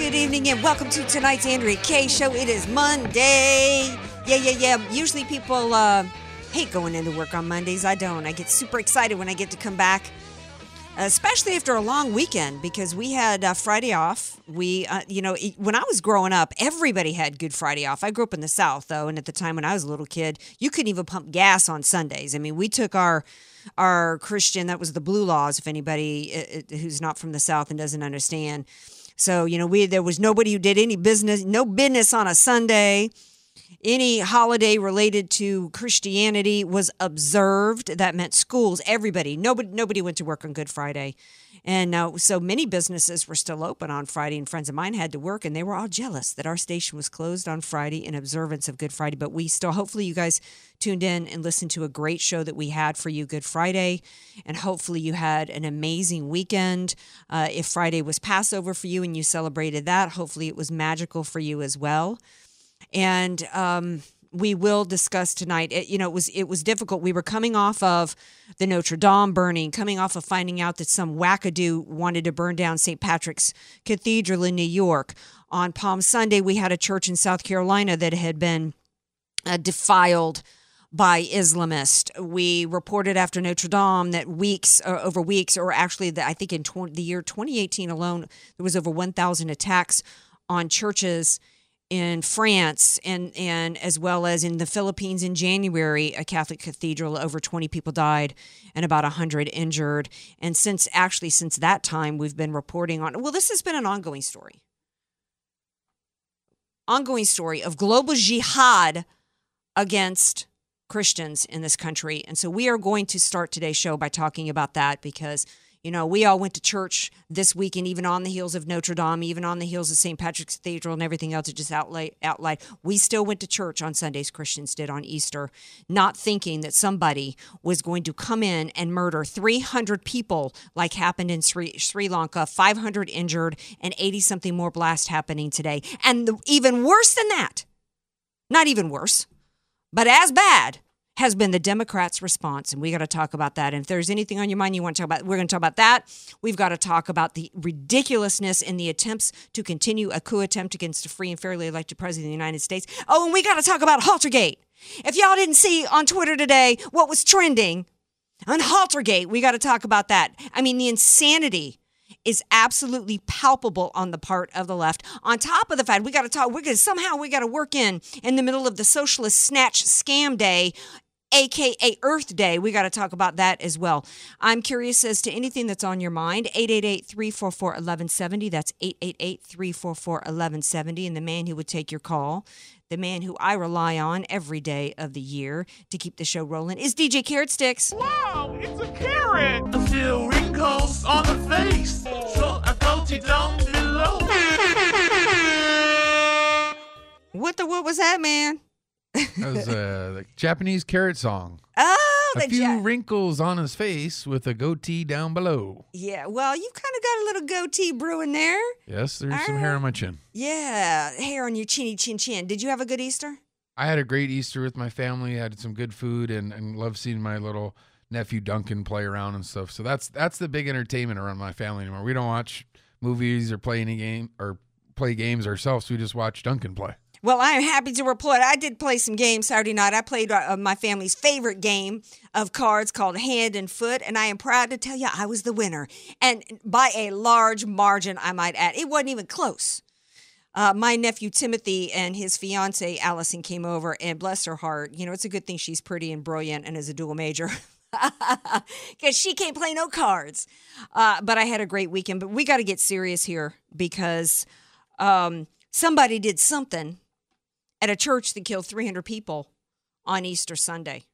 good evening, and welcome to tonight's Andrea Kaye show. It is Monday. Yeah, yeah, yeah. Usually people uh, hate going into work on Mondays. I don't. I get super excited when I get to come back, especially after a long weekend because we had uh, Friday off. We, uh, you know, when I was growing up, everybody had Good Friday off. I grew up in the South, though, and at the time when I was a little kid, you couldn't even pump gas on Sundays. I mean, we took our our Christian that was the blue laws. If anybody who's not from the South and doesn't understand. So, you know, we there was nobody who did any business, no business on a Sunday. Any holiday related to Christianity was observed. That meant schools, everybody. Nobody nobody went to work on Good Friday. And uh, so many businesses were still open on Friday, and friends of mine had to work, and they were all jealous that our station was closed on Friday in observance of Good Friday. But we still, hopefully, you guys tuned in and listened to a great show that we had for you Good Friday, and hopefully, you had an amazing weekend. Uh, if Friday was Passover for you and you celebrated that, hopefully, it was magical for you as well and um, we will discuss tonight. It, you know, it was it was difficult. We were coming off of the Notre Dame burning, coming off of finding out that some wackadoo wanted to burn down St. Patrick's Cathedral in New York. On Palm Sunday, we had a church in South Carolina that had been uh, defiled by Islamists. We reported after Notre Dame that weeks uh, over weeks, or actually, the, I think in the year 2018 alone, there was over 1,000 attacks on churches in France and and as well as in the Philippines in January a Catholic cathedral over 20 people died and about 100 injured and since actually since that time we've been reporting on well this has been an ongoing story ongoing story of global jihad against Christians in this country. And so we are going to start today's show by talking about that because, you know, we all went to church this weekend, even on the heels of Notre Dame, even on the heels of St. Patrick's Cathedral and everything else. It just outlay, outlined. We still went to church on Sundays, Christians did on Easter, not thinking that somebody was going to come in and murder 300 people like happened in Sri, Sri Lanka, 500 injured, and 80 something more blast happening today. And the, even worse than that, not even worse, but as bad has been the Democrats' response. And we got to talk about that. And if there's anything on your mind you want to talk about, we're going to talk about that. We've got to talk about the ridiculousness in the attempts to continue a coup attempt against a free and fairly elected president of the United States. Oh, and we got to talk about Haltergate. If y'all didn't see on Twitter today what was trending on Haltergate, we got to talk about that. I mean, the insanity is absolutely palpable on the part of the left. On top of the fact, we got to talk. We're going to somehow we got to work in in the middle of the socialist snatch scam day. AKA Earth Day. We got to talk about that as well. I'm curious as to anything that's on your mind. 888 344 1170. That's 888 344 1170. And the man who would take your call, the man who I rely on every day of the year to keep the show rolling, is DJ Carrot Sticks. Wow, it's a carrot! A few wrinkles on the face, so I goatee down below. What the what was that, man? That was a Japanese carrot song. Oh, A few ja- wrinkles on his face with a goatee down below. Yeah, well, you've kind of got a little goatee brewing there. Yes, there's some hair on my chin. Yeah, hair on your chinny chin chin. Did you have a good Easter? I had a great Easter with my family. I had some good food and, and love seeing my little nephew Duncan play around and stuff. So that's that's the big entertainment around my family anymore. We don't watch movies or play any game or play games ourselves. We just watch Duncan play. Well, I am happy to report I did play some games Saturday night. I played uh, my family's favorite game of cards called Hand and Foot, and I am proud to tell you I was the winner. And by a large margin, I might add. It wasn't even close. Uh, my nephew Timothy and his fiance Allison came over, and bless her heart, you know, it's a good thing she's pretty and brilliant and is a dual major. Because she can't play no cards. Uh, but I had a great weekend. But we got to get serious here because um, somebody did something at a church that killed 300 people on Easter Sunday.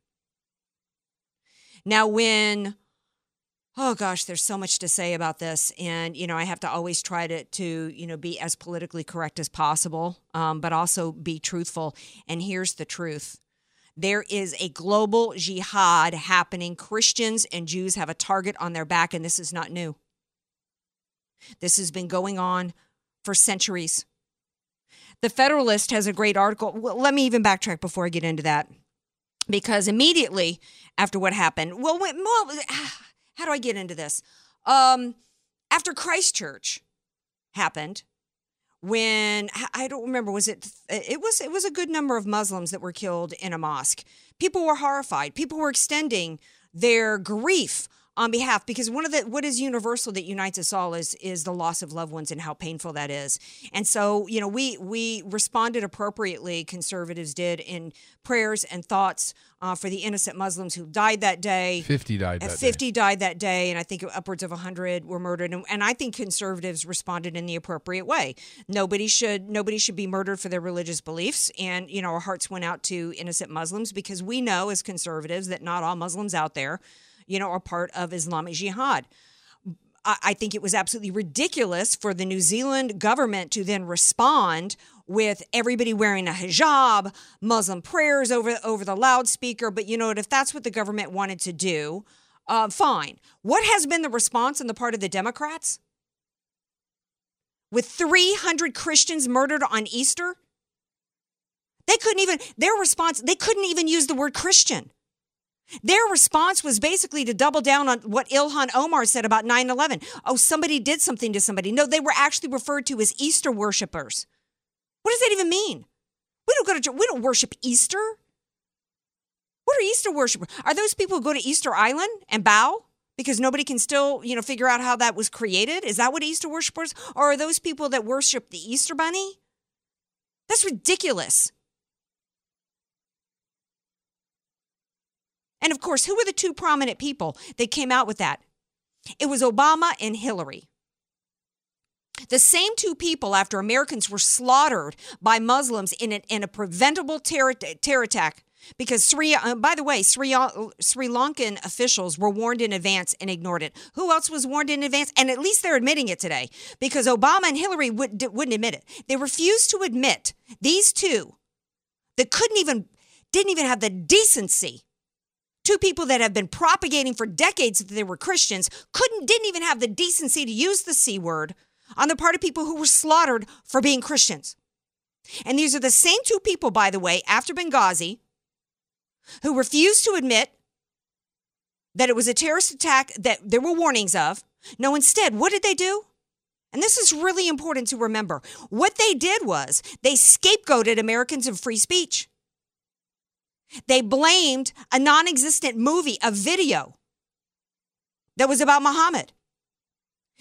Now, when oh gosh, there's so much to say about this, and you know, I have to always try to to you know be as politically correct as possible, um, but also be truthful. And here's the truth: there is a global jihad happening. Christians and Jews have a target on their back, and this is not new. This has been going on for centuries. The Federalist has a great article. Well, let me even backtrack before I get into that. Because immediately after what happened, well, well how do I get into this? Um, after Christchurch happened, when I don't remember was it it was it was a good number of Muslims that were killed in a mosque. People were horrified. People were extending their grief on behalf because one of the what is universal that unites us all is is the loss of loved ones and how painful that is. And so you know we we responded appropriately conservatives did in prayers and thoughts uh, for the innocent muslims who died that day. 50 died that 50 died that day and i think upwards of 100 were murdered. And, and i think conservatives responded in the appropriate way. Nobody should nobody should be murdered for their religious beliefs. And you know our hearts went out to innocent muslims because we know as conservatives that not all muslims out there you know, are part of Islamic Jihad. I think it was absolutely ridiculous for the New Zealand government to then respond with everybody wearing a hijab, Muslim prayers over over the loudspeaker. But you know what? If that's what the government wanted to do, uh, fine. What has been the response on the part of the Democrats? With 300 Christians murdered on Easter, they couldn't even their response. They couldn't even use the word Christian. Their response was basically to double down on what Ilhan Omar said about 9 11. Oh, somebody did something to somebody. No, they were actually referred to as Easter worshipers. What does that even mean? We don't go to we don't worship Easter. What are Easter worshipers? Are those people who go to Easter Island and bow because nobody can still, you know, figure out how that was created? Is that what Easter worshipers? Or are those people that worship the Easter bunny? That's ridiculous. And of course, who were the two prominent people that came out with that? It was Obama and Hillary. The same two people, after Americans were slaughtered by Muslims in, a, in a preventable terror, terror attack, because Sri, uh, by the way, Sri, Sri Lankan officials were warned in advance and ignored it. Who else was warned in advance? And at least they're admitting it today, because Obama and Hillary would, wouldn't admit it. They refused to admit these two that couldn't even, didn't even have the decency two people that have been propagating for decades that they were Christians couldn't didn't even have the decency to use the C word on the part of people who were slaughtered for being Christians. And these are the same two people, by the way, after Benghazi, who refused to admit that it was a terrorist attack that there were warnings of. No, instead, what did they do? And this is really important to remember. What they did was they scapegoated Americans of free speech. They blamed a non existent movie, a video that was about Muhammad.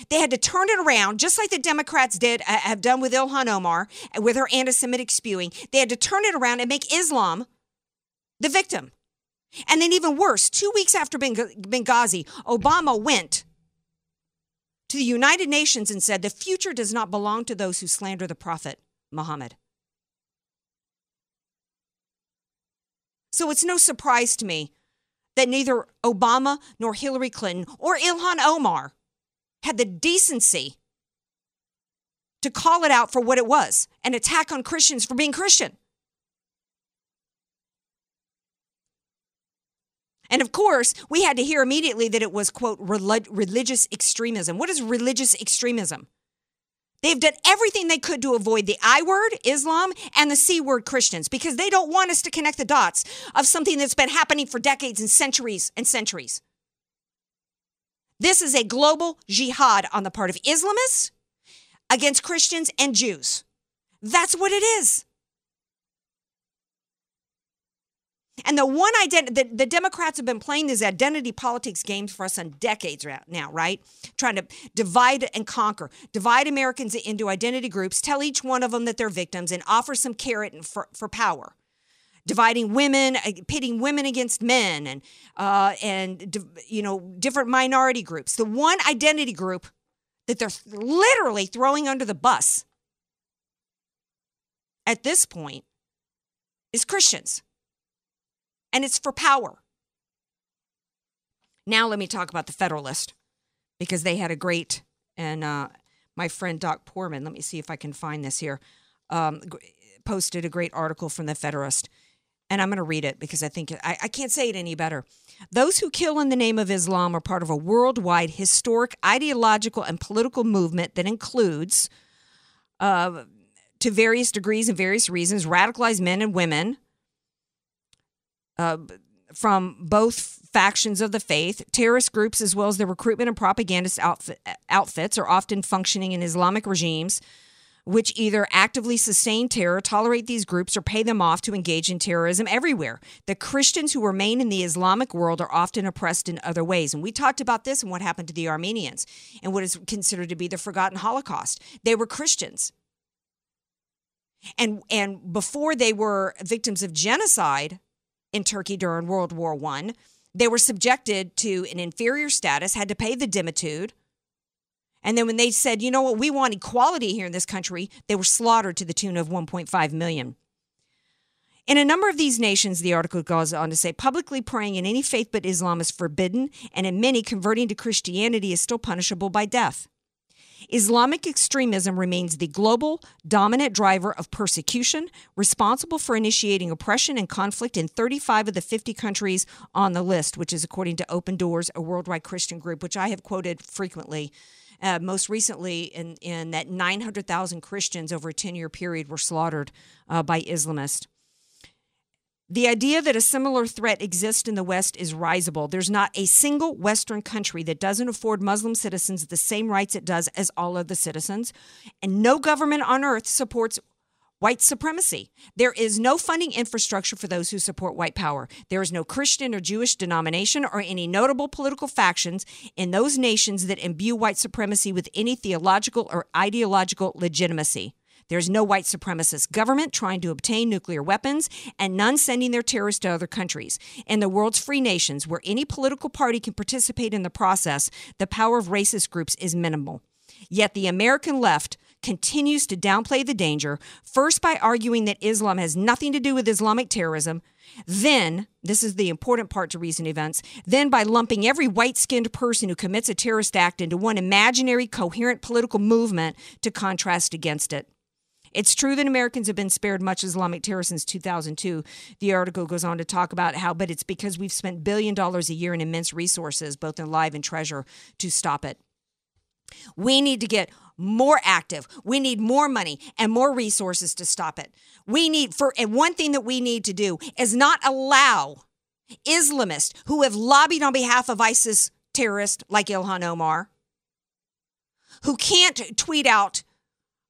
They had to turn it around, just like the Democrats did, uh, have done with Ilhan Omar, with her anti Semitic spewing. They had to turn it around and make Islam the victim. And then, even worse, two weeks after Benghazi, Obama went to the United Nations and said, The future does not belong to those who slander the Prophet Muhammad. So it's no surprise to me that neither Obama nor Hillary Clinton or Ilhan Omar had the decency to call it out for what it was an attack on Christians for being Christian. And of course, we had to hear immediately that it was, quote, religious extremism. What is religious extremism? They've done everything they could to avoid the I word, Islam, and the C word, Christians, because they don't want us to connect the dots of something that's been happening for decades and centuries and centuries. This is a global jihad on the part of Islamists against Christians and Jews. That's what it is. And the one identity, the, the Democrats have been playing these identity politics games for us on decades now, right? Trying to divide and conquer, divide Americans into identity groups, tell each one of them that they're victims, and offer some carrot for, for power. Dividing women, uh, pitting women against men, and uh, and you know different minority groups. The one identity group that they're literally throwing under the bus at this point is Christians and it's for power. Now, let me talk about the Federalist because they had a great, and uh, my friend Doc Poorman, let me see if I can find this here, um, posted a great article from the Federalist. And I'm going to read it because I think I, I can't say it any better. Those who kill in the name of Islam are part of a worldwide historic ideological and political movement that includes, uh, to various degrees and various reasons, radicalized men and women uh, from both factions of the faith. Terrorist groups, as well as the recruitment and propagandist outfit, outfits, are often functioning in Islamic regimes. which either actively sustain terror, tolerate these groups, or pay them off to engage in terrorism everywhere. The Christians who remain in the Islamic world are often oppressed in other ways. And we talked about this and what happened to the Armenians and what is considered to be the forgotten Holocaust. They were Christians. And, and before they were victims of genocide in Turkey during World War I, they were subjected to an inferior status, had to pay the dhimmitude. And then when they said, you know what, we want equality here in this country, they were slaughtered to the tune of 1.5 million. In a number of these nations, the article goes on to say, publicly praying in any faith but Islam is forbidden, and in many, converting to Christianity is still punishable by death. Islamic extremism remains the global dominant driver of persecution, responsible for initiating oppression and conflict in 35 of the 50 countries on the list, which is according to Open Doors, a worldwide Christian group, which I have quoted frequently. Uh, most recently, in, in that 900,000 Christians over a 10 year period were slaughtered uh, by Islamists. The idea that a similar threat exists in the West is risible. There's not a single Western country that doesn't afford Muslim citizens the same rights it does as all other citizens. And no government on earth supports white supremacy. There is no funding infrastructure for those who support white power. There is no Christian or Jewish denomination or any notable political factions in those nations that imbue white supremacy with any theological or ideological legitimacy. There's no white supremacist government trying to obtain nuclear weapons, and none sending their terrorists to other countries. In the world's free nations, where any political party can participate in the process, the power of racist groups is minimal. Yet the American left continues to downplay the danger, first by arguing that Islam has nothing to do with Islamic terrorism, then, this is the important part to recent events, then by lumping every white skinned person who commits a terrorist act into one imaginary, coherent political movement to contrast against it. It's true that Americans have been spared much Islamic terror since 2002. The article goes on to talk about how, but it's because we've spent billion dollars a year in immense resources, both in live and treasure, to stop it. We need to get more active. We need more money and more resources to stop it. We need for and one thing that we need to do is not allow Islamists who have lobbied on behalf of ISIS terrorists like Ilhan Omar, who can't tweet out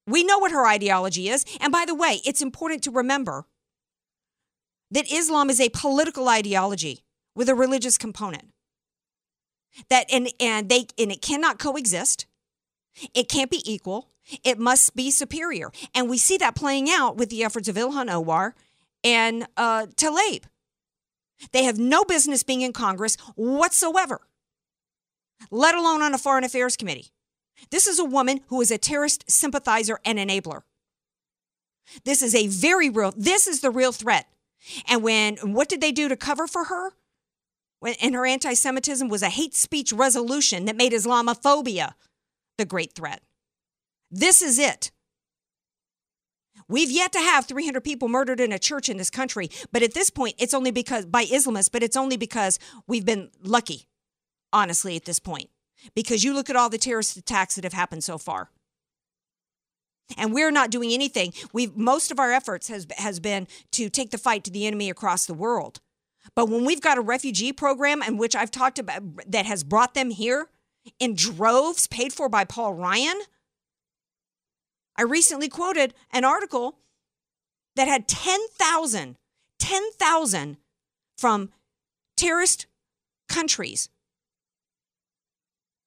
we know what her ideology is. And by the way, it's important to remember that Islam is a political ideology with a religious component. That and and they and it cannot coexist. It can't be equal. It must be superior. And we see that playing out with the efforts of Ilhan Omar and uh, Tlaib. They have no business being in Congress whatsoever, let alone on a foreign affairs committee. This is a woman who is a terrorist sympathizer and enabler. This is a very real, this is the real threat. And when, what did they do to cover for her? When, and her anti Semitism was a hate speech resolution that made Islamophobia the great threat. This is it. We've yet to have 300 people murdered in a church in this country, but at this point, it's only because by Islamists, but it's only because we've been lucky, honestly, at this point because you look at all the terrorist attacks that have happened so far. And we're not doing anything. We've most of our efforts has has been to take the fight to the enemy across the world. But when we've got a refugee program and which I've talked about that has brought them here in droves paid for by Paul Ryan, I recently quoted an article that had 10,000 10,000 from terrorist countries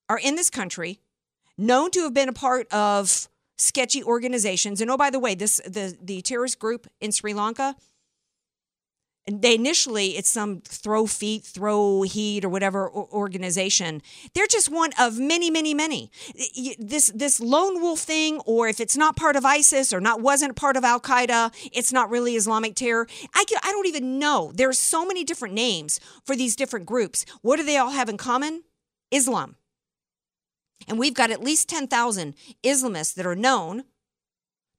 are in this country, known to have been a part of sketchy organizations. And oh, by the way, this the the terrorist group in Sri Lanka. They initially it's some throw feet, throw heat, or whatever organization. They're just one of many, many, many. This this lone wolf thing, or if it's not part of ISIS or not wasn't part of Al Qaeda, it's not really Islamic terror. I can, I don't even know. There's so many different names for these different groups. What do they all have in common? Islam. And we've got at least 10,000 Islamists that are known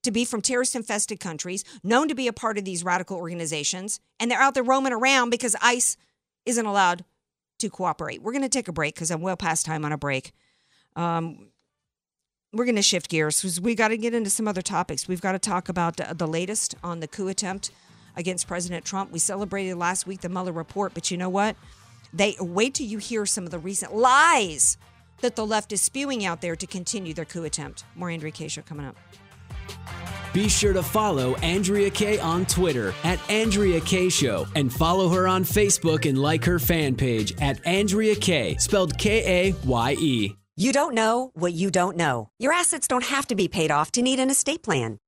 to be from terrorist infested countries, known to be a part of these radical organizations, and they're out there roaming around because ICE isn't allowed to cooperate. We're going to take a break because I'm well past time on a break. Um, we're going to shift gears because we got to get into some other topics. We've got to talk about the, latest on the coup attempt against President Trump. We celebrated last week the Mueller report, but you know what? They wait till you hear some of the recent lies that the left is spewing out there to continue their coup attempt. More Andrea Kaye Show coming up. Be sure to follow Andrea Kaye on Twitter at Andrea Kaye Show and follow her on Facebook and like her fan page at Andrea Kaye, spelled K A Y E. You don't know what you don't know. Your assets don't have to be paid off to need an estate plan.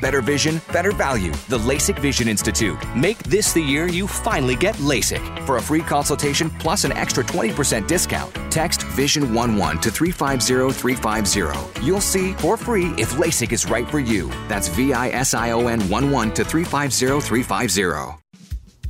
Better vision, better value. The LASIK Vision Institute. Make this the year you finally get LASIK. For a free consultation plus an extra 20% discount, text Vision11 to 350350. You'll see for free if LASIK is right for you. That's V I S I O N 11 to 350350.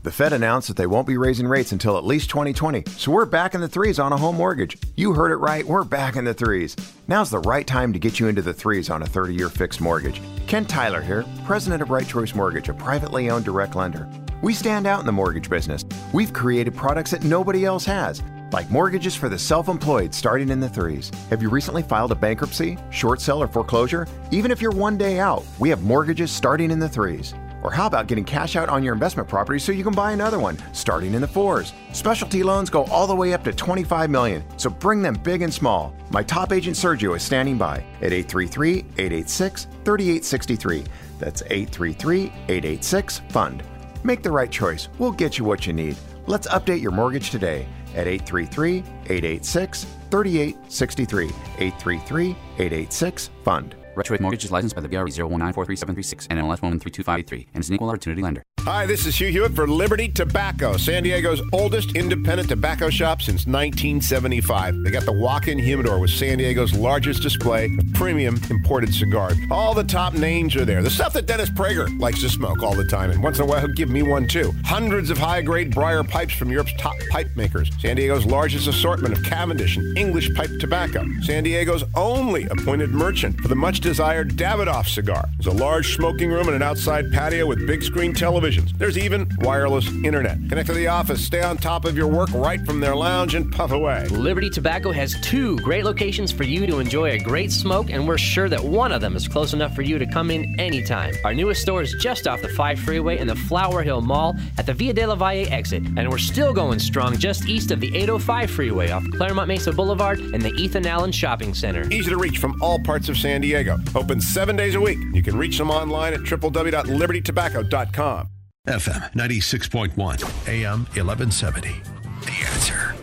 The Fed announced that they won't be raising rates until at least 2020, so we're back in the threes on a home mortgage. You heard it right, we're back in the threes. Now's the right time to get you into the threes on a 30 year fixed mortgage. Ken Tyler here, president of Right Choice Mortgage, a privately owned direct lender. We stand out in the mortgage business. We've created products that nobody else has, like mortgages for the self employed starting in the threes. Have you recently filed a bankruptcy, short sale, or foreclosure? Even if you're one day out, we have mortgages starting in the threes. Or how about getting cash out on your investment property so you can buy another one, starting in the fours? Specialty loans go all the way up to 25 million, so bring them big and small. My top agent Sergio is standing by at 833-886-3863. That's 833-886-FUND. Make the right choice. We'll get you what you need. Let's update your mortgage today at 833-886-3863. 833-886-FUND. Right Choice Mortgage is licensed by the BRE 019437336 and NLS 13253 and is an equal opportunity lender. Hi, this is Hugh Hewitt for Liberty Tobacco, San Diego's oldest independent tobacco shop since 1975. They got the walk-in humidor with San Diego's largest display of premium imported cigars. All the top names are there. The stuff that Dennis Prager likes to smoke all the time, and once in a while he'll give me one too. Hundreds of high-grade briar pipes from Europe's top pipe makers. San Diego's largest assortment of Cavendish and English pipe tobacco. San Diego's only appointed merchant for the much-desired Davidoff cigar. There's a large smoking room and an outside patio with big screen televisions. There's even wireless internet. Connect to the office, stay on top of your work right from their lounge, and puff away. Liberty Tobacco has two great locations for you to enjoy a great smoke, and we're sure that one of them is close enough for you to come in anytime. Our newest store is just off the 5 freeway in the Flower Hill Mall at the Via de la Valle exit, and we're still going strong just east of the 805 freeway off Clairemont Mesa Boulevard and the Ethan Allen Shopping Center. Easy to reach from all parts of San Diego. Open seven days a week. You can reach them online at www.libertytobacco.com. FM 96.1, AM 1170. The answer.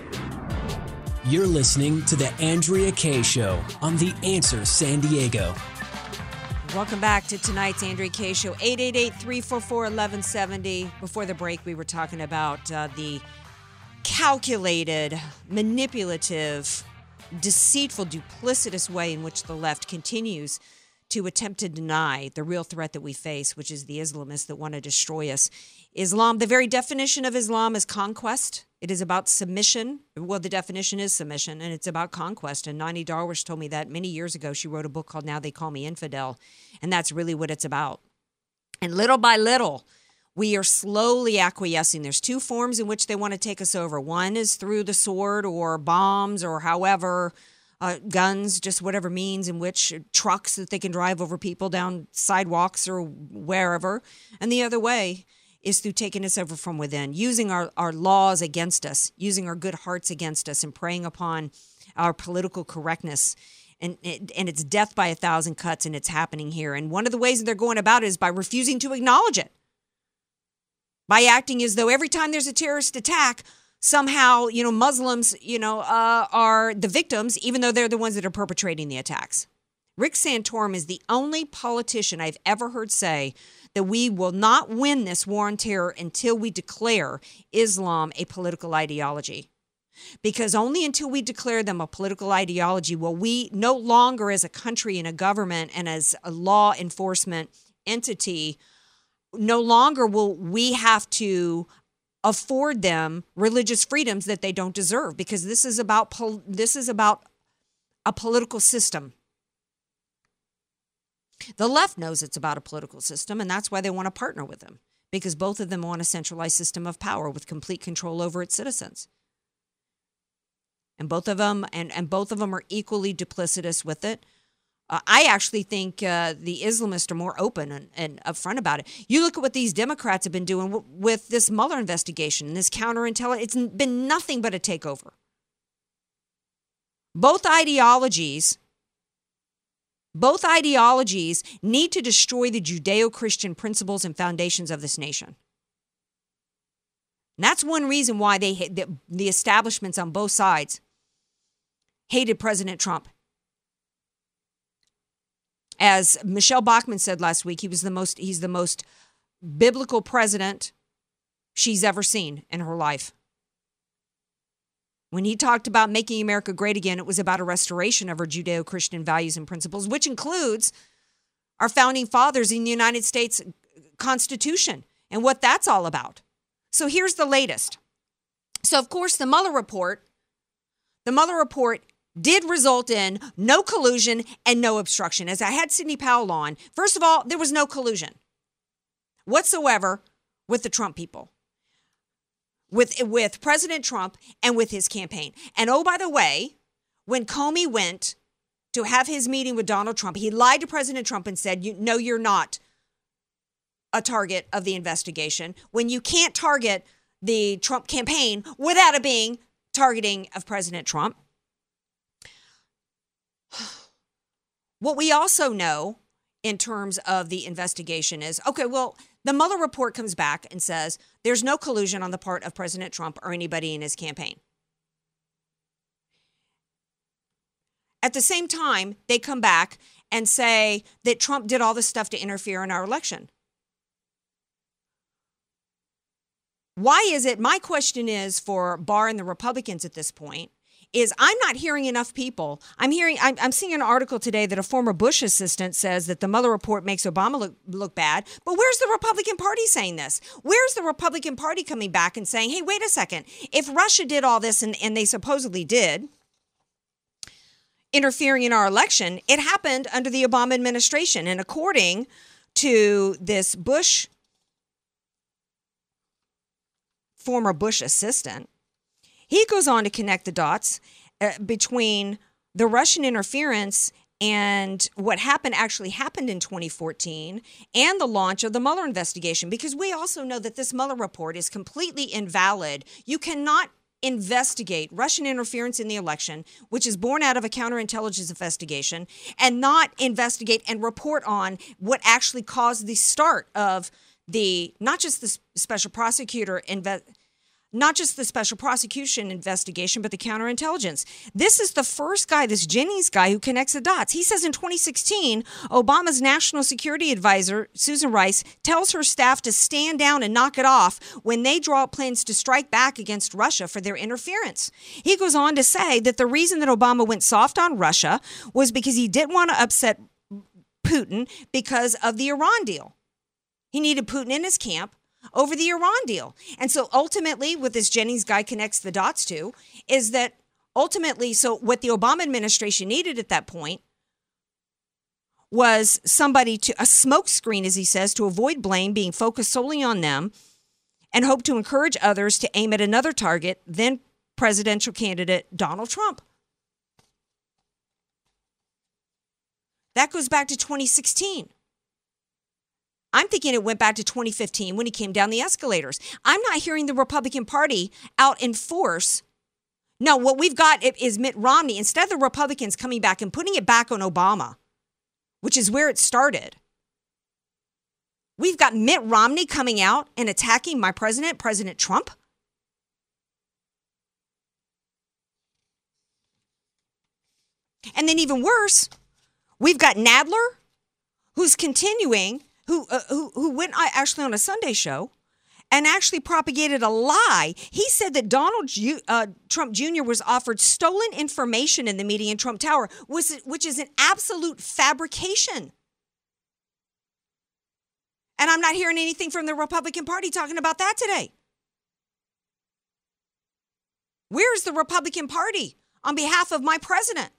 You're listening to The Andrea Kaye Show on The Answer San Diego. Welcome back to tonight's Andrea Kaye Show, 888-344-1170. Before the break, we were talking about uh, the calculated, manipulative, deceitful, duplicitous way in which the left continues to attempt to deny the real threat that we face, which is the Islamists that want to destroy us. Islam, the very definition of Islam is conquest. It is about submission. Well, the definition is submission, and it's about conquest. And Nonie Darwish told me that many years ago. She wrote a book called Now They Call Me Infidel. And that's really what it's about. And little by little, We are slowly acquiescing. There's two forms in which they want to take us over. One is through the sword or bombs or however, uh, guns, just whatever means in which trucks that they can drive over people down sidewalks or wherever. And the other way is through taking us over from within, using our, our laws against us, using our good hearts against us, and preying upon our political correctness. And, and it's death by a thousand cuts, and it's happening here. And one of the ways that they're going about it is by refusing to acknowledge it, by acting as though every time there's a terrorist attack, somehow, you know, Muslims, you know, uh, are the victims, even though they're the ones that are perpetrating the attacks. Rick Santorum is the only politician I've ever heard say that we will not win this war on terror until we declare Islam a political ideology. Because only until we declare them a political ideology will we no longer, as a country and a government and as a law enforcement entity, no longer will we have to afford them religious freedoms that they don't deserve because this is about pol- this is about a political system the left knows it's about a political system, and that's why they want to partner with them, because both of them want a centralized system of power with complete control over its citizens. And both of them, and, and both of them are equally duplicitous with it. Uh, I actually think uh, the Islamists are more open and, and upfront about it. You look at what these Democrats have been doing w- with this Mueller investigation and this counterintelligence. It's been nothing but a takeover. Both ideologies both ideologies need to destroy the Judeo Christian principles and foundations of this nation. And that's one reason why they the, the establishments on both sides hated President Trump. As Michele Bachmann said last week, he was the most he's the most biblical president she's ever seen in her life. When he talked about making America great again, it was about a restoration of our Judeo Christian values and principles, which includes our founding fathers in the United States Constitution and what that's all about. So here's the latest. So, of course, the Mueller report, the Mueller report did result in no collusion and no obstruction. As I had Sidney Powell on, first of all, there was no collusion whatsoever with the Trump people with with President Trump and with his campaign. And oh, by the way, when Comey went to have his meeting with Donald Trump, he lied to President Trump and said, you, "No, you're not a target of the investigation." When you can't target the Trump campaign without it being targeting of President Trump. What we also know in terms of the investigation is okay, well, the Mueller report comes back and says there's no collusion on the part of President Trump or anybody in his campaign. At the same time, they come back and say that Trump did all this stuff to interfere in our election. Why is it? My question is for Barr and the Republicans at this point is I'm not hearing enough people. I'm hearing, I'm, I'm, seeing an article today that a former Bush assistant says that the Mueller report makes Obama look, look bad. But where's the Republican Party saying this? Where's the Republican Party coming back and saying, hey, wait a second. If Russia did all this and, and they supposedly did, interfering in our election, it happened under the Obama administration. And according to this Bush, former Bush assistant, he goes on to connect the dots uh, between the Russian interference and what happened actually happened in 2014 and the launch of the Mueller investigation because we also know that this Mueller report is completely invalid. You cannot investigate Russian interference in the election, which is born out of a counterintelligence investigation, and not investigate and report on what actually caused the start of the not just the special prosecutor investigation not just the special prosecution investigation, but the counterintelligence. This is the first guy, this Jennings guy, who connects the dots. He says in 2016, Obama's national security advisor, Susan Rice, tells her staff to stand down and knock it off when they draw up plans to strike back against Russia for their interference. He goes on to say that the reason that Obama went soft on Russia was because he didn't want to upset Putin because of the Iran deal. He needed Putin in his camp over the Iran deal. And so ultimately, what this Jennings guy connects the dots to is that ultimately, so what the Obama administration needed at that point was somebody to a smokescreen, as he says, to avoid blame being focused solely on them and hope to encourage others to aim at another target, then presidential candidate Donald Trump. That goes back to 2016. I'm thinking it went back to 2015 when he came down the escalators. I'm not hearing the Republican Party out in force. No, what we've got is Mitt Romney. Instead of the Republicans coming back and putting it back on Obama, which is where it started, we've got Mitt Romney coming out and attacking my president, President Trump. And then, even worse, we've got Nadler, who's continuing who uh, who who went uh, actually on a Sunday show and actually propagated a lie. He said that Donald Ju- uh, Trump Jr. was offered stolen information in the meeting in Trump Tower, which is an absolute fabrication. And I'm not hearing anything from the Republican Party talking about that today. Where's the Republican Party on behalf of my president?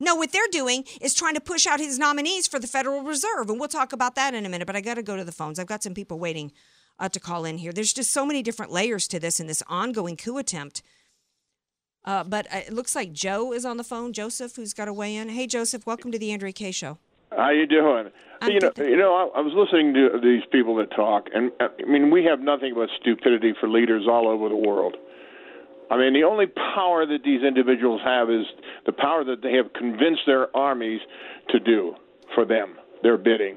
No, what they're doing is trying to push out his nominees for the Federal Reserve. And we'll talk about that in a minute, but I got to go to the phones. I've got some people waiting uh, to call in here. There's just so many different layers to this and this ongoing coup attempt. Uh, but uh, it looks like Joe is on the phone. Joseph, who's got to weigh in. Hey, Joseph, welcome to the Andrea Kaye Show. How you doing? I'm you know, you know, I, I was listening to these people that talk, and uh, I mean, we have nothing but stupidity for leaders all over the world. I mean, the only power that these individuals have is the power that they have convinced their armies to do for them, their bidding.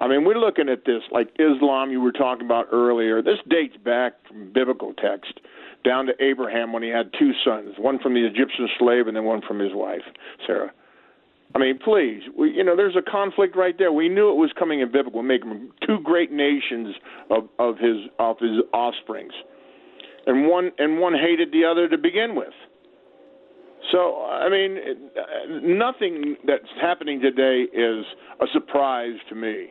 I mean, we're looking at this like Islam you were talking about earlier. This dates back from biblical text down to Abraham when he had two sons, one from the Egyptian slave and then one from his wife, Sarah. I mean, please, we, you know, there's a conflict right there. We knew it was coming in biblical, making two great nations of of his of his offsprings and one and one hated the other to begin with. So I mean, nothing that's happening today is a surprise to me,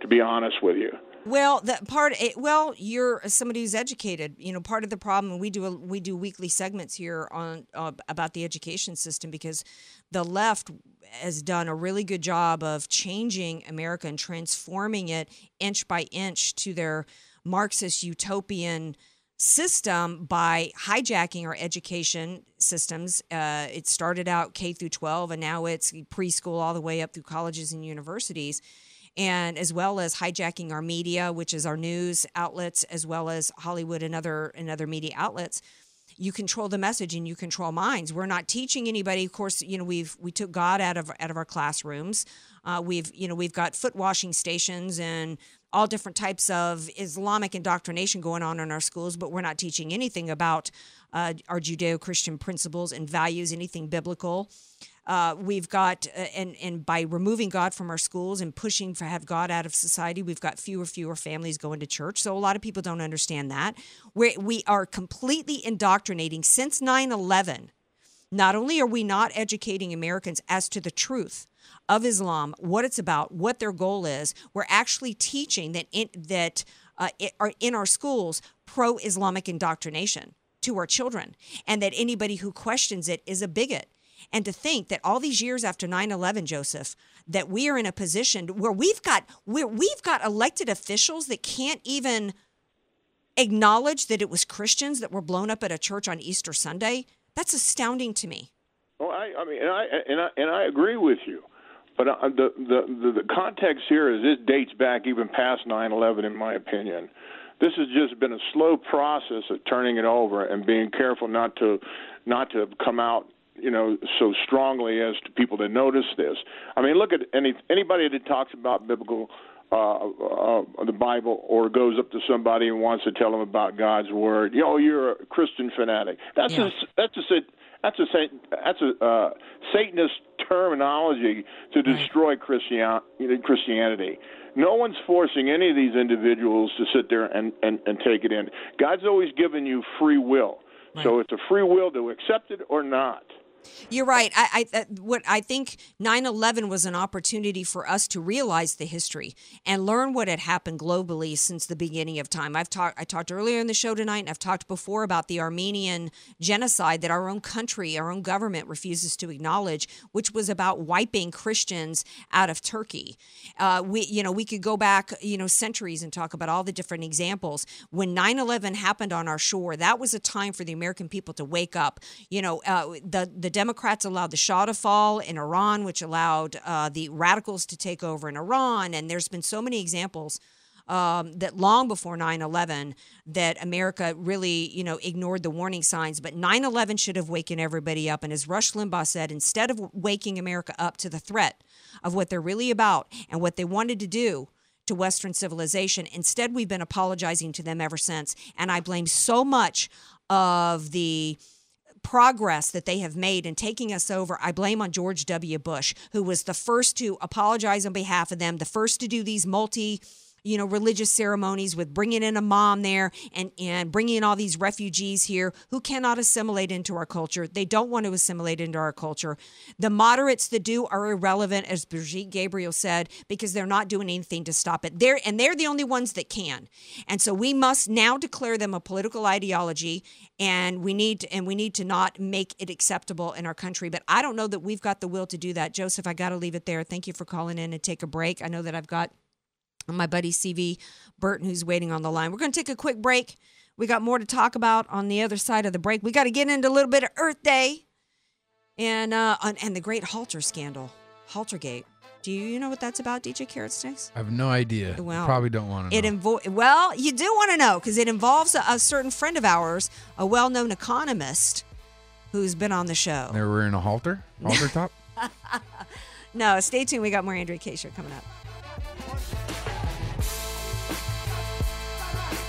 to be honest with you. Well, that part. eh, Well, you're somebody who's educated. You know, part of the problem. We do a, we do weekly segments here on uh, about the education system because the left has done a really good job of changing America and transforming it inch by inch to their Marxist utopian system by hijacking our education systems. Uh, it started out K through 12, and now it's preschool all the way up through colleges and universities. And as well as hijacking our media, which is our news outlets, as well as Hollywood and other and other media outlets, you control the message and you control minds. We're not teaching anybody. Of course, you know we've we took God out of out of our classrooms. Uh, we've you know we've got foot washing stations and all different types of Islamic indoctrination going on in our schools, but we're not teaching anything about uh, our Judeo Christian principles and values, anything biblical. Uh, we've got, uh, and, and by removing God from our schools and pushing for have God out of society, we've got fewer, fewer families going to church. So a lot of people don't understand that. we we are completely indoctrinating since 9 11. Not only are we not educating Americans as to the truth, of Islam, what it's about, what their goal is. We're actually teaching that in, that uh, are in our schools pro-Islamic indoctrination to our children, and that anybody who questions it is a bigot. And to think that all these years after 9/11, Joseph, that we are in a position where we've got where we've got elected officials that can't even acknowledge that it was Christians that were blown up at a church on Easter Sunday. That's astounding to me. Well, I, I mean, and I and I and I agree with you, but uh, the, the the the context here is this dates back even past 9/11, in my opinion. This has just been a slow process of turning it over and being careful not to not to come out you know so strongly as to people that notice this. I mean, look at any anybody that talks about biblical uh, uh, the Bible or goes up to somebody and wants to tell them about God's word. You know, you're a Christian fanatic. That's Yeah. a that's a that's a that's a uh, Satanist terminology to destroy Christian Christianity. No one's forcing any of these individuals to sit there and, and, and take it in. God's always given you free will. So it's a free will to accept it or not. You're right. I, I uh, what I think 9/11 was an opportunity for us to realize the history and learn what had happened globally since the beginning of time. I've talked I talked earlier in the show tonight and I've talked before about the Armenian genocide that our own country, our own government refuses to acknowledge, which was about wiping Christians out of Turkey. Uh, we you know, we could go back, you know, centuries and talk about all the different examples. When 9/11 happened on our shore, that was a time for the American people to wake up. You know, uh, the the Democrats allowed the Shah to fall in Iran, which allowed uh, the radicals to take over in Iran. And there's been so many examples um, that long before 9-11 that america really you know ignored the warning signs. But 9-11 should have waken everybody up. And as rush limbaugh said instead of waking america up to the threat of what they're really about and what they wanted to do to western civilization instead we've been apologizing to them ever since. And i blame so much of the progress that they have made in taking us over, I blame on George W. Bush, who was the first to apologize on behalf of them, the first to do these multi you know religious ceremonies with bringing in a mom there and and bringing in all these refugees here who cannot assimilate into our culture. They don't want to assimilate into our culture. The moderates that do are irrelevant as Brigitte Gabriel said because they're not doing anything to stop it. They're and they're the only ones that can. And so we must now declare them a political ideology and we need to, and we need to not make it acceptable in our country. But I don't know that we've got the will to do that. Joseph I got to leave it there. Thank you for calling in and take a break. I know that I've got my buddy CV Burton, who's waiting on the line. We're going to take a quick break. We got more to talk about on the other side of the break. We got to get into a little bit of Earth Day and uh, and the great halter scandal, Haltergate. Do you know what that's about, DJ Carrot Sticks? I have no idea. Well, Probably don't want to It invo- well, you do want to know because it involves a, a certain friend of ours, a well-known economist, who's been on the show. They're wearing a halter, halter top. no, stay tuned. We got more Andrea Kaye show coming up.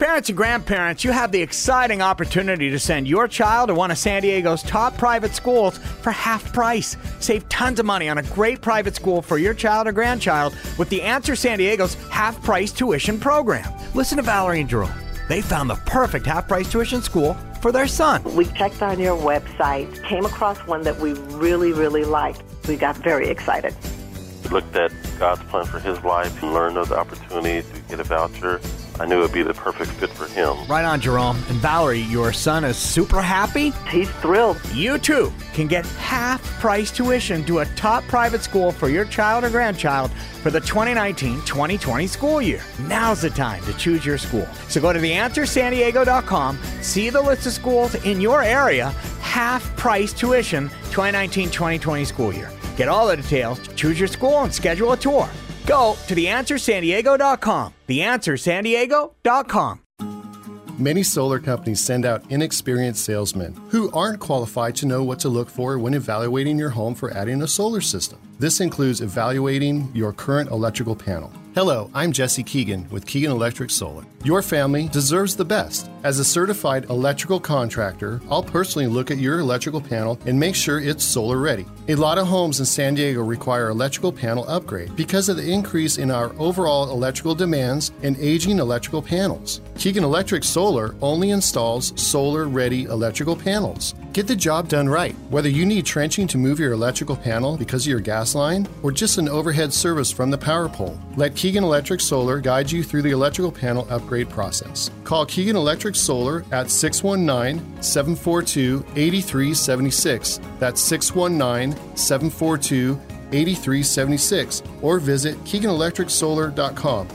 Parents and grandparents, you have the exciting opportunity to send your child to one of San Diego's top private schools for half price. Save tons of money on a great private school for your child or grandchild with the Answer San Diego's half price tuition program. Listen to Valerie and Jerome. They found the perfect half price tuition school for their son. We checked on your website, came across one that we really, really liked. We got very excited. We looked at God's plan for his life and learned of the opportunity to get a voucher. I knew it would be the perfect fit for him. Right on, Jerome. And Valerie, your son is super happy? He's thrilled. You too can get half price tuition to a top private school for your child or grandchild for the 2019 2020 school year. Now's the time to choose your school. So go to theanswersandiego.com, see the list of schools in your area, half price tuition 2019 2020 school year. Get all the details, choose your school, and schedule a tour. Go to theanswersandiego.com. Theanswersandiego.com. Many solar companies send out inexperienced salesmen who aren't qualified to know what to look for when evaluating your home for adding a solar system. This includes evaluating your current electrical panel. Hello, I'm Jesse Keegan with Keegan Electric Solar. Your family deserves the best. As a certified electrical contractor, I'll personally look at your electrical panel and make sure it's solar ready. A lot of homes in San Diego require electrical panel upgrade because of the increase in our overall electrical demands and aging electrical panels. Keegan Electric Solar only installs solar ready electrical panels. Get the job done right. Whether you need trenching to move your electrical panel because of your gas line, or just an overhead service from the power pole. Let Keegan Electric Solar guides you through the electrical panel upgrade process. Call Keegan Electric Solar at 619 742 8376. That's 619 742 8376 or visit KeeganElectricSolar.com.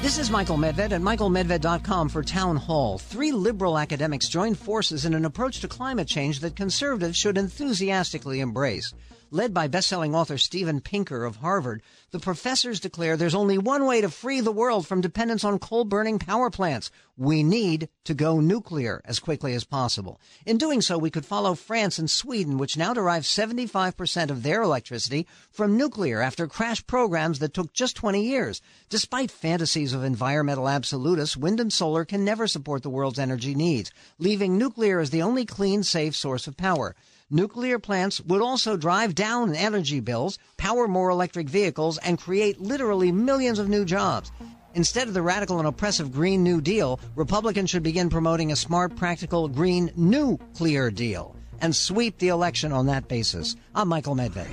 This is Michael Medved at michaelmedved.com for Town Hall. Three liberal academics joined forces in an approach to climate change that conservatives should enthusiastically embrace. Led by best-selling author Steven Pinker of Harvard, the professors declare there's only one way to free the world from dependence on coal-burning power plants. We need to go nuclear as quickly as possible. In doing so, we could follow France and Sweden, which now derive 75% of their electricity from nuclear after crash programs that took just 20 years. Despite fantasies of environmental absolutists, wind and solar can never support the world's energy needs, leaving nuclear as the only clean, safe source of power. Nuclear plants would also drive down energy bills, power more electric vehicles, and create literally millions of new jobs. Instead of the radical and oppressive Green New Deal, Republicans should begin promoting a smart, practical Green Nuclear Deal and sweep the election on that basis. I'm Michael Medved.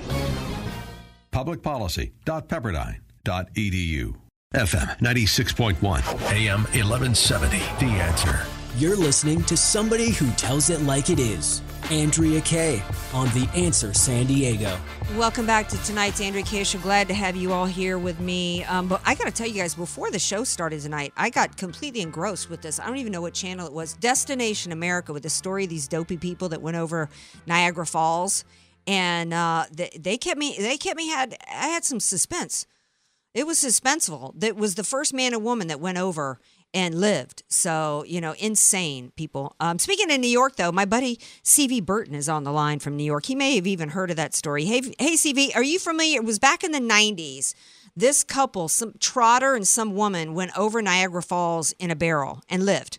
Publicpolicy.pepperdine.edu. FM 96.1, AM 1170. The answer. You're listening to somebody who tells it like it is. Andrea Kaye on The Answer San Diego. Welcome back to tonight's Andrea Kaye Show. Glad to have you all here with me. Um, but I got to tell you guys, before the show started tonight, I got completely engrossed with this. I don't even know what channel it was. Destination America with the story of these dopey people that went over Niagara Falls, and uh, they, they kept me. They kept me had. I had some suspense. It was suspenseful. That was the first man and woman that went over and lived. So, you know, insane people. Um, speaking of New York, though, my buddy CV Burton is on the line from New York. He may have even heard of that story. Hey, hey, CV, are you familiar? It was back in the 90s. This couple, some trotter and some woman, went over Niagara Falls in a barrel and lived.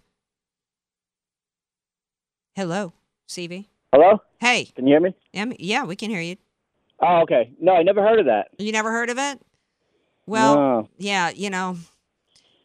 Hello, CV. Hello? Hey. Can you hear me? Yeah, yeah, we can hear you. Oh, okay. No, I never heard of that. You never heard of it? Well, No. yeah, you know,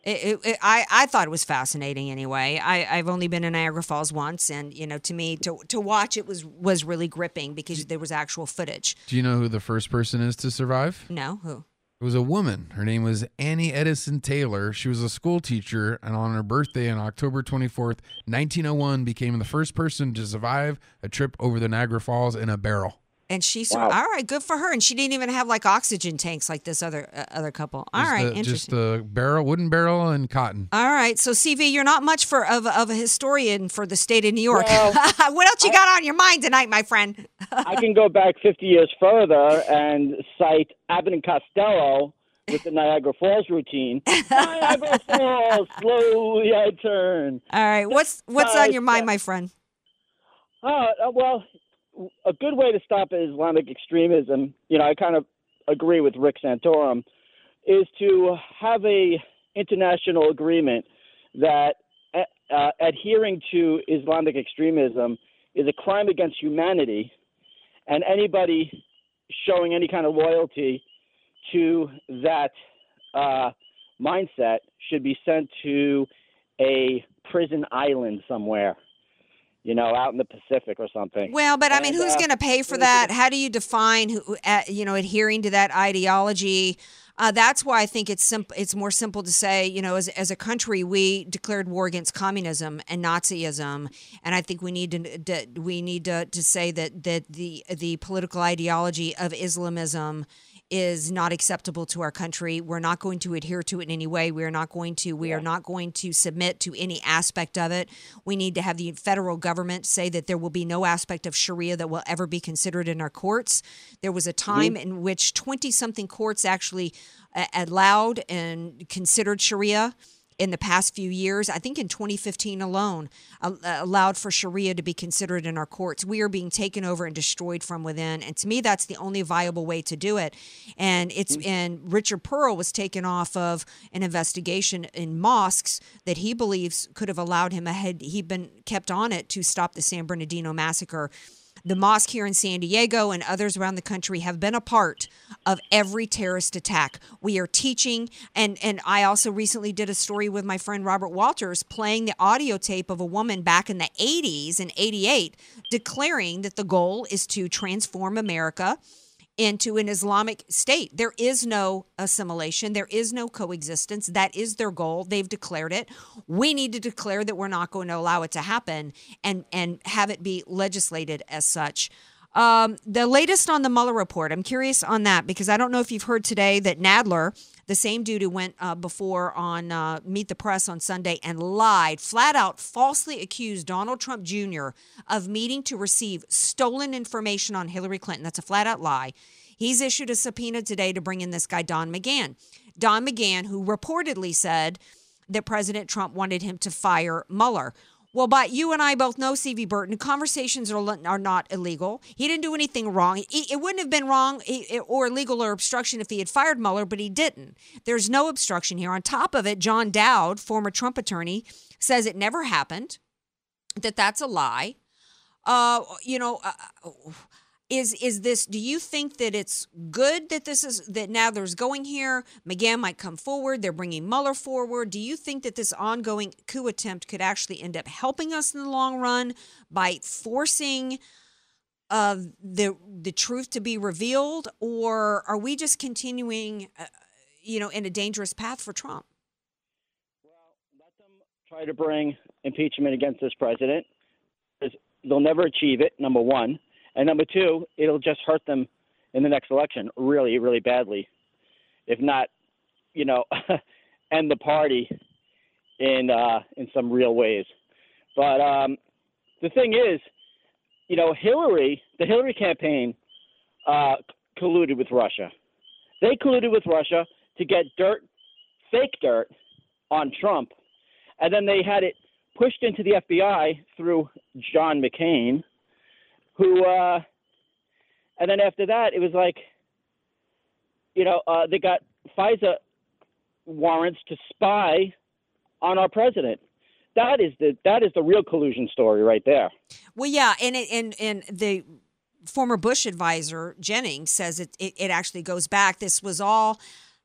it, it, it, I I thought it was fascinating. Anyway, I I've only been in Niagara Falls once, and you know, to me, to to watch it was was really gripping because there was actual footage. Do you know who the first person is to survive? No, who? It was a woman. Her name was Annie Edson Taylor. She was a school teacher, and on her birthday on October 24th, 1901, became the first person to survive a trip over the Niagara Falls in a barrel. And she sur- all right, good for her. And she didn't even have like oxygen tanks like this other uh, other couple. All Just right, a- interesting. Just a barrel, wooden barrel, and cotton. All right, so CV, you're not much for of, of a historian for the state of New York. Well, what else you got on your mind tonight, my friend? I can go back 50 years further and cite Abbott and Costello with the Niagara Falls routine. Niagara Falls, slowly I turn. All right, what's what's on your mind, my friend? Uh, uh, well, a good way to stop Islamic extremism, you know, I kind of agree with Rick Santorum, is to have a international agreement that uh, uh, adhering to Islamic extremism is a crime against humanity, and anybody showing any kind of loyalty to that uh, mindset should be sent to a prison island somewhere, you know, out in the Pacific or something. Well, but I mean, And, who's uh, going to pay for that? How do you define who, uh, you know, adhering to that ideology? Uh, that's why I think it's simple. It's more simple to say, you know, as, as a country, we declared war against communism and Nazism, and I think we need to, to we need to, to say that that the the political ideology of Islamism is not acceptable to our country. We're not going to adhere to it in any way. We are not going to. We are not going to submit to any aspect of it. We need to have the federal government say that there will be no aspect of Sharia that will ever be considered in our courts. There was a time in which twenty something courts actually uh, allowed and considered Sharia in the past few years, I think in 2015 alone, uh, allowed for Sharia to be considered in our courts. We are being taken over and destroyed from within, and to me, that's the only viable way to do it. And it's and Richard Pearl was taken off of an investigation in mosques that he believes could have allowed him ahead. He'd been kept on it to stop the San Bernardino massacre. The mosque here in San Diego and others around the country have been a part of every terrorist attack. We are teaching, and and I also recently did a story with my friend Robert Walters playing the audio tape of a woman back in the 80s in 88 declaring that the goal is to transform America into an Islamic state. There is no assimilation, there is no coexistence. That is their goal. They've declared it. We need to declare that we're not going to allow it to happen and and have it be legislated as such. Um, the latest on the Mueller report, I'm curious on that because I don't know if you've heard today that Nadler, the same dude who went uh, before on uh, Meet the Press on Sunday and lied, flat out falsely accused Donald Trump Jr. of meeting to receive stolen information on Hillary Clinton. That's a flat out lie. He's issued a subpoena today to bring in this guy, Don McGahn. Don McGahn, who reportedly said that President Trump wanted him to fire Mueller. Well, but you and I both know, C.V. Burton, conversations are, are not illegal. He didn't do anything wrong. It, it wouldn't have been wrong or illegal or obstruction if he had fired Mueller, but he didn't. There's no obstruction here. On top of it, John Dowd, former Trump attorney, says it never happened, that that's a lie. Uh, you know, uh, is is this do you think that it's good that this is that now there's going here mcgahn might come forward they're bringing mueller forward do you think that this ongoing coup attempt could actually end up helping us in the long run by forcing uh, the the truth to be revealed or are we just continuing uh, you know in a dangerous path for trump Well, let them try to bring impeachment against this president. They'll never achieve it, number one. And number two, it'll just hurt them in the next election really, really badly. If not, you know, end the party in uh, in some real ways. But um, the thing is, you know, Hillary, the Hillary campaign, uh, colluded with Russia. They colluded with Russia to get dirt, fake dirt, on Trump, and then they had it pushed into the FBI through John McCain, who, uh, and then after that, it was like, you know, uh, they got FISA warrants to spy on our president. That is the that is the real collusion story right there. Well, yeah, and it, and and the former Bush advisor Jennings says it it, it actually goes back. This was all.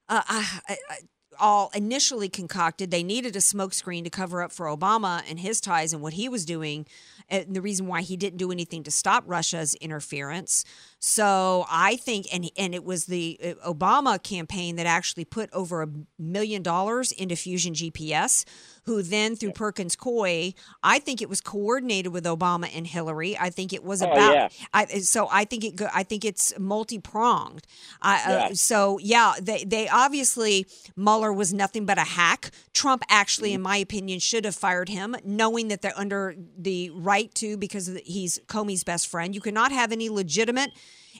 Uh, I, I, all initially concocted. They needed a smokescreen to cover up for Obama and his ties and what he was doing, and the reason why he didn't do anything to stop Russia's interference. So I think, and and it was the uh, Obama campaign that actually put over a million dollars into Fusion GPS, who then through Perkins Coie, I think it was coordinated with Obama and Hillary. I think it was Oh, about. yeah. I, so I think it. I think it's multi pronged. Uh, Yeah. so yeah, they they obviously Mueller was nothing but a hack. Trump actually, in my opinion, should have fired him, knowing that they're under the right to because he's Comey's best friend. You cannot have any legitimate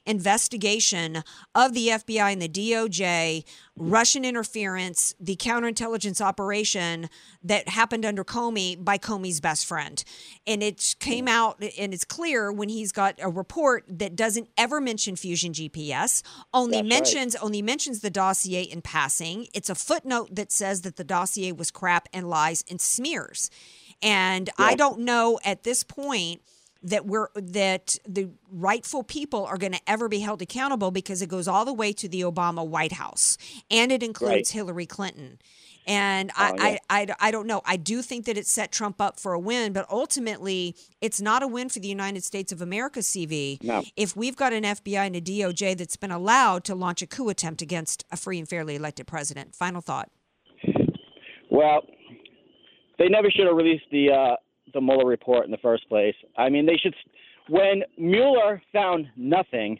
investigation of the FBI and the DOJ, Russian interference, the counterintelligence operation that happened under Comey by Comey's best friend. And it came hmm. out and it's clear when he's got a report that doesn't ever mention Fusion GPS, only That's right. mentions only mentions the dossier in passing. It's a footnote that says that the dossier was crap and lies and smears. And I don't know at this point that we're that the rightful people are going to ever be held accountable because it goes all the way to the Obama White House and it includes Right. Hillary Clinton. And Oh, yeah. I, I, I, I don't know. I do think that it set Trump up for a win, but ultimately, it's not a win for the United States of America, CV. No. If we've got an FBI and a DOJ that's been allowed to launch a coup attempt against a free and fairly elected president. Final thought. Well, they never should have released the uh, the Mueller report in the first place. I mean, they should. When Mueller found nothing,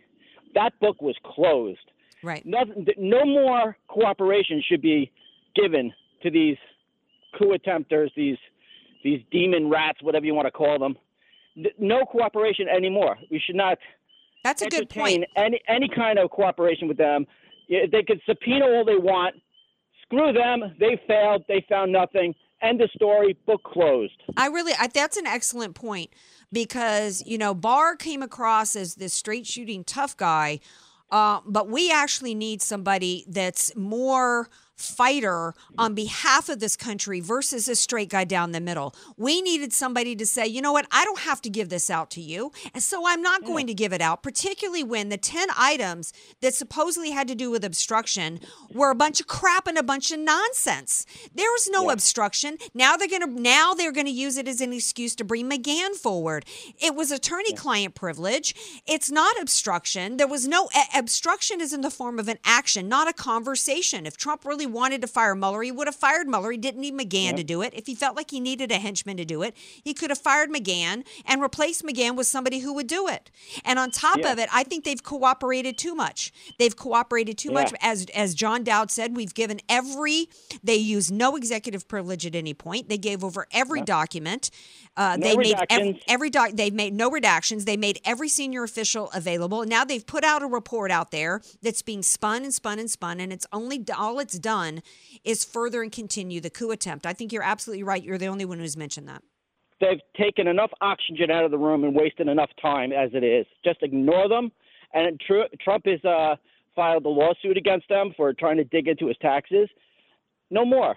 that book was closed. Right. Nothing. No more cooperation should be given to these coup attempters, these these demon rats, whatever you want to call them. No cooperation anymore. We should not. That's a good point. Any any kind of cooperation with them. They could subpoena all they want. Screw them. They failed. They found nothing. End of story. Book closed. I really, I, that's an excellent point because you know Barr came across as this straight shooting tough guy, uh, but we actually need somebody that's more fighter on behalf of this country versus a straight guy down the middle. We needed somebody to say, you know what, I don't have to give this out to you. And so I'm not mm. going to give it out, particularly when the 10 items that supposedly had to do with obstruction were a bunch of crap and a bunch of nonsense. There was no obstruction. Now they're going to now they're going to use it as an excuse to bring McGahn forward. It was attorney client privilege. It's not obstruction. There was no a- obstruction is in the form of an action, not a conversation. If Trump really wanted to fire Mueller, he would have fired Mueller. He didn't need McGahn to do it. If he felt like he needed a henchman to do it, he could have fired McGahn and replaced McGahn with somebody who would do it. And on top Yeah. of it, I think they've cooperated too much. They've cooperated too much. As as John Dowd said, we've given every. They use no executive privilege at any point. They gave over every document. Uh, No they made ev- redactions. every doc. They've made no redactions. They made every senior official available. Now they've put out a report out there that's being spun and spun and spun, and it's only all it's done is further and continue the coup attempt. I think you're absolutely right. You're the only one who's mentioned that. They've taken enough oxygen out of the room and wasted enough time as it is. Just ignore them. And Tr- Trump has uh, filed a lawsuit against them for trying to dig into his taxes. No more.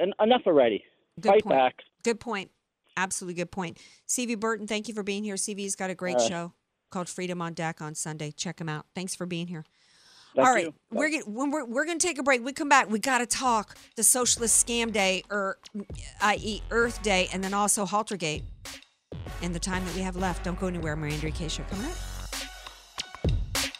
En- enough already. Good Fight point. back. Good point. Absolutely good point. CV Burton, thank you for being here. CV's got a great Uh, show called Freedom on Deck on Sunday. Check him out. Thanks for being here. Thank All right, you. we're gonna when we're, we're gonna take a break. We come back. We got to talk the socialist scam day, er, or i.e. Earth Day, and then also Haltergate. In the time that we have left, don't go anywhere. Miranda K show coming up.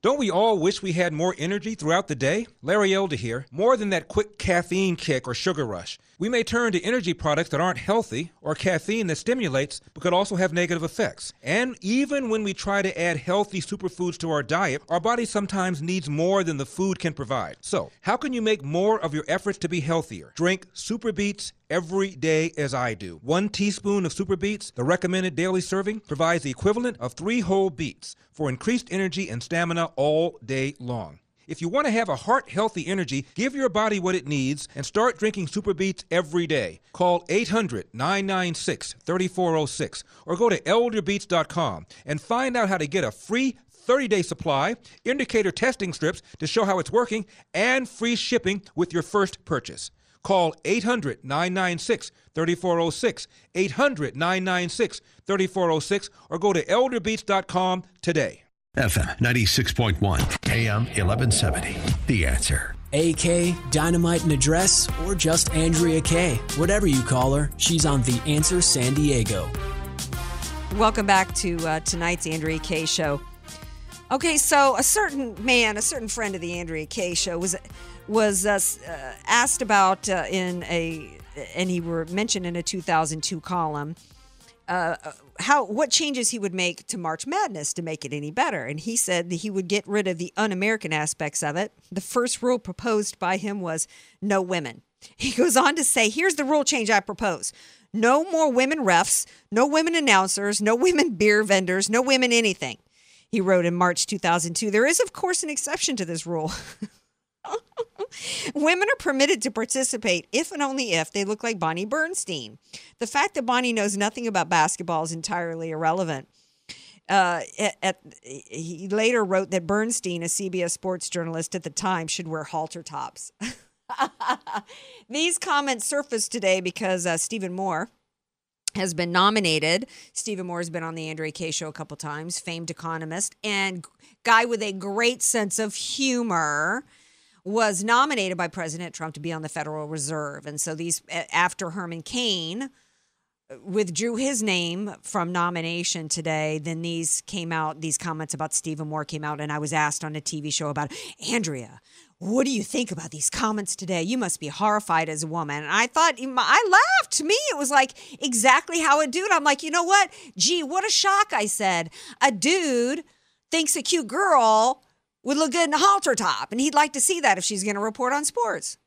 Don't we all wish we had more energy throughout the day? Larry Elder here. More than that quick caffeine kick or sugar rush. We may turn to energy products that aren't healthy or caffeine that stimulates but could also have negative effects. And even when we try to add healthy superfoods to our diet, our body sometimes needs more than the food can provide. So, how can you make more of your efforts to be healthier? Drink Super Beets every day as I do. One teaspoon of Super Beets, the recommended daily serving, provides the equivalent of three whole beets for increased energy and stamina all day long. If you want to have a heart healthy energy, give your body what it needs and start drinking Super Beets every day. Call 800 996 3406 or go to elderbeats.com and find out how to get a free 30 day supply, indicator testing strips to show how it's working, and free shipping with your first purchase. Call 800 996 3406, 800 996 3406, or go to elderbeats.com today. FM 96.1, AM 1170. The answer. AK, Dynamite and Address, or just Andrea Kaye. Whatever you call her, she's on The Answer San Diego. Welcome back to uh, tonight's Andrea Kaye show. Okay, so a certain man, a certain friend of the Andrea Kaye show was was uh, uh, asked about uh, in a and he were mentioned in a 2002 column uh, how what changes he would make to March Madness to make it any better, and he said that he would get rid of the un-American aspects of it. The first rule proposed by him was no women. He goes on to say, "Here's the rule change I propose." No more women refs, no women announcers, no women beer vendors, no women anything. He wrote in March 2002. There is, of course, an exception to this rule. Women are permitted to participate if and only if they look like Bonnie Bernstein. The fact that Bonnie knows nothing about basketball is entirely irrelevant. Uh, at, at- he later wrote that Bernstein, a CBS sports journalist at the time, should wear halter tops. These comments surfaced today because uh, Stephen Moore, has been nominated. Stephen Moore has been on the Andrea Kaye show a couple times, famed economist and guy with a great sense of humor was nominated by President Trump to be on the Federal Reserve. And so these after Herman Cain uh, withdrew his name from nomination today, then these came out, these comments about Stephen Moore came out, and I was asked on a TV show about Andrea. What do you think about these comments today? You must be horrified as a woman. And I thought, I laughed. To me, it was like exactly how a dude, I'm like, you know what? Gee, what a shock, I said. A dude thinks a cute girl would look good in a halter top, and he'd like to see that if she's going to report on sports.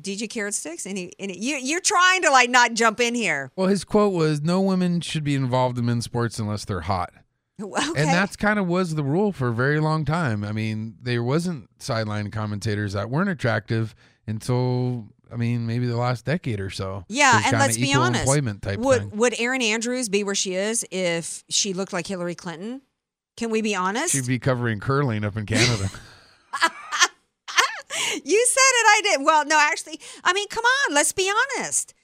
DJ Carrot Sticks, any, any you you're trying to like not jump in here. Well, his quote was, "No women should be involved in men's sports unless they're hot." Okay. And that's kind of was the rule for a very long time. I mean, there wasn't sideline commentators that weren't attractive until I mean maybe the last decade or so. Yeah, and let's be honest. would thing. would Erin Andrews be where she is if she looked like Hillary Clinton? Can we be honest? She'd be covering curling up in Canada. you said it, I did. Well, no, actually, I mean, come on, let's be honest.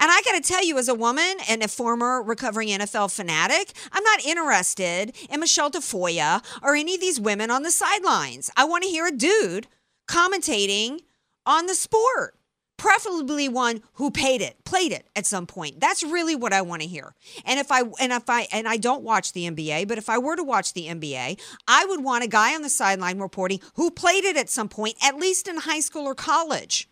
And I got to tell you, as a woman and a former recovering NFL fanatic, I'm not interested in Michele Tafoya or any of these women on the sidelines. I want to hear a dude commentating on the sport, preferably one who paid it, played it at some point. That's really what I want to hear. And if I and if I and I don't watch the NBA, but if I were to watch the NBA, I would want a guy on the sideline reporting who played it at some point, at least in high school or college.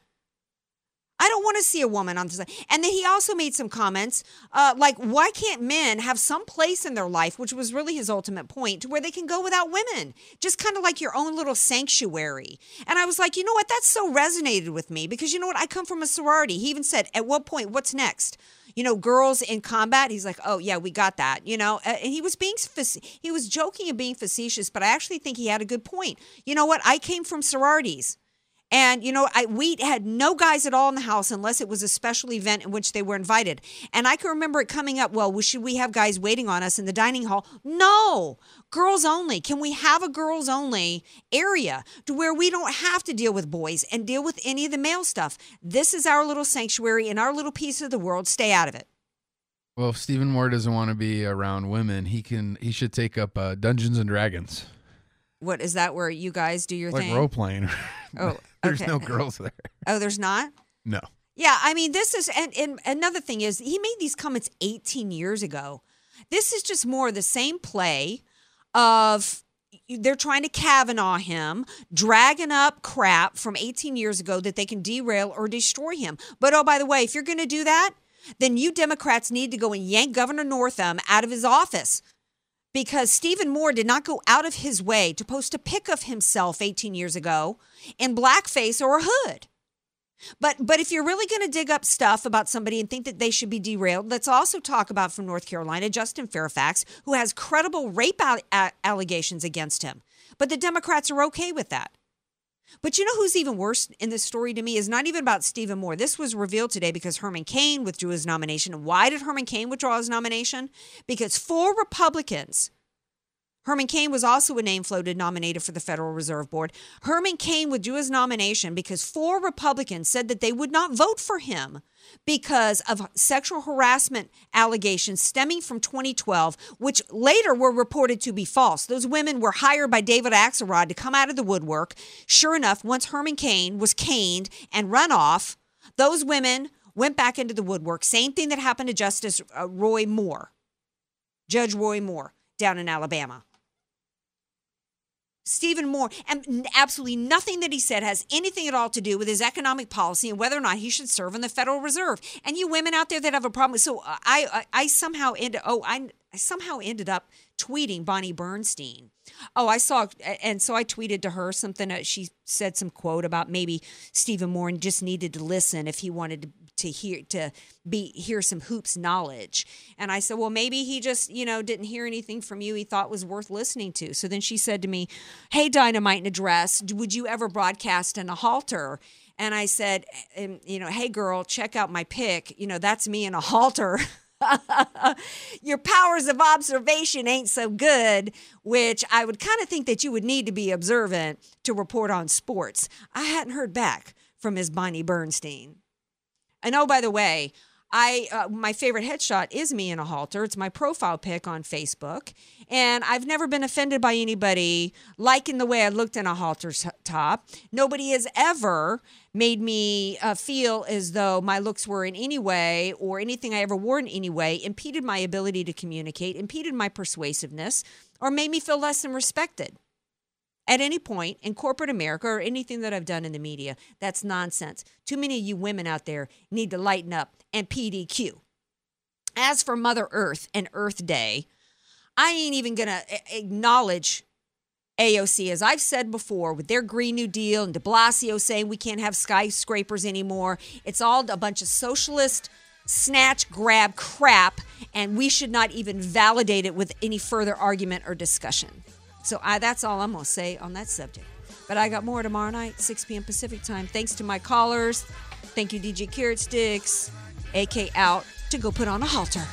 I don't want to see a woman on side. And then he also made some comments uh, like, why can't men have some place in their life, which was really his ultimate point, to where they can go without women? Just kind of like your own little sanctuary. And I was like, you know what? That so resonated with me because you know what? I come from a sorority. He even said, at what point, what's next? You know, girls in combat. He's like, oh, yeah, we got that. You know, and he was being, he was joking and being facetious, but I actually think he had a good point. You know what? I came from sororities. And you know, I we had no guys at all in the house unless it was a special event in which they were invited. And I can remember it coming up. Well, should we have guys waiting on us in the dining hall? No, girls only. Can we have a girls only area to where we don't have to deal with boys and deal with any of the male stuff? This is our little sanctuary and our little piece of the world. Stay out of it. well, if Stephen Moore doesn't want to be around women, he can. He should take up uh, Dungeons and Dragons, What is that? Where you guys do your thing? like thing? role playing. Oh, There's okay. no girls there. Oh, there's not. No. Yeah, I mean, this is, and, and another thing is, he made these comments 18 years ago. This is just more the same play of they're trying to Kavanaugh him, dragging up crap from 18 years ago that they can derail or destroy him. But oh, by the way, if you're going to do that, then you Democrats need to go and yank Governor Northam out of his office because Stephen Moore did not go out of his way to post a pic of himself 18 years ago in blackface or a hood. But but if you're really going to dig up stuff about somebody and think that they should be derailed, let's also talk about from North Carolina Justin Fairfax, who has credible rape allegations against him. But the Democrats are okay with that. But you know who's even worse in this story to me is not even about Stephen Moore. This was revealed today because Herman Cain withdrew his nomination. Why did Herman Cain withdraw his nomination? Because four Republicans Herman Cain was also a name floated nominated for the Federal Reserve Board. Herman Cain withdrew his nomination because four Republicans said that they would not vote for him because of sexual harassment allegations stemming from 2012, which later were reported to be false. Those women were hired by David Axelrod to come out of the woodwork. Sure enough, once Herman Cain was caned and run off, those women went back into the woodwork. Same thing that happened to Justice uh, Roy Moore, Judge Roy Moore down in Alabama. Stephen Moore, and absolutely nothing that he said has anything at all to do with his economic policy and whether or not he should serve in the Federal Reserve. And you women out there that have a problem, so I, I, I somehow ended. Oh, I, I somehow ended up tweeting Bonnie Bernstein. Oh, I saw, and so I tweeted to her something. Uh, she said some quote about maybe Stephen Moore just needed to listen if he wanted to to hear to be hear some hoops knowledge. And i said well maybe he just you know didn't hear anything from you he thought was worth listening to. So then she said to me hey dynamite in a dress would you ever broadcast in a halter? And i said um, you know hey girl check out my pic you know that's me in a halter your powers of observation ain't so good, which I would kind of think that you would need to be observant to report on sports. I hadn't heard back from Ms. Bonnie Bernstein. And oh, by the way, I uh, my favorite headshot is me in a halter. It's my profile pic on Facebook, and I've never been offended by anybody liking the way I looked in a halter top. Nobody has ever made me uh, feel as though my looks were in any way or anything I ever wore in any way impeded my ability to communicate, impeded my persuasiveness, or made me feel less than respected at any point in corporate America or anything that I've done in the media. That's nonsense. Too many of you women out there need to lighten up and PDQ. As for Mother Earth and Earth Day, I ain't even going to acknowledge AOC, as I've said before, with their Green New Deal and de Blasio saying we can't have skyscrapers anymore. It's all a bunch of socialist snatch grab crap, and we should not even validate it with any further argument or discussion. So I, that's all I'm going to say on that subject. But I got more tomorrow night, 6 p.m. Pacific time. Thanks to my callers. Thank you, DJ Carrot Sticks, AK out to go put on a halter.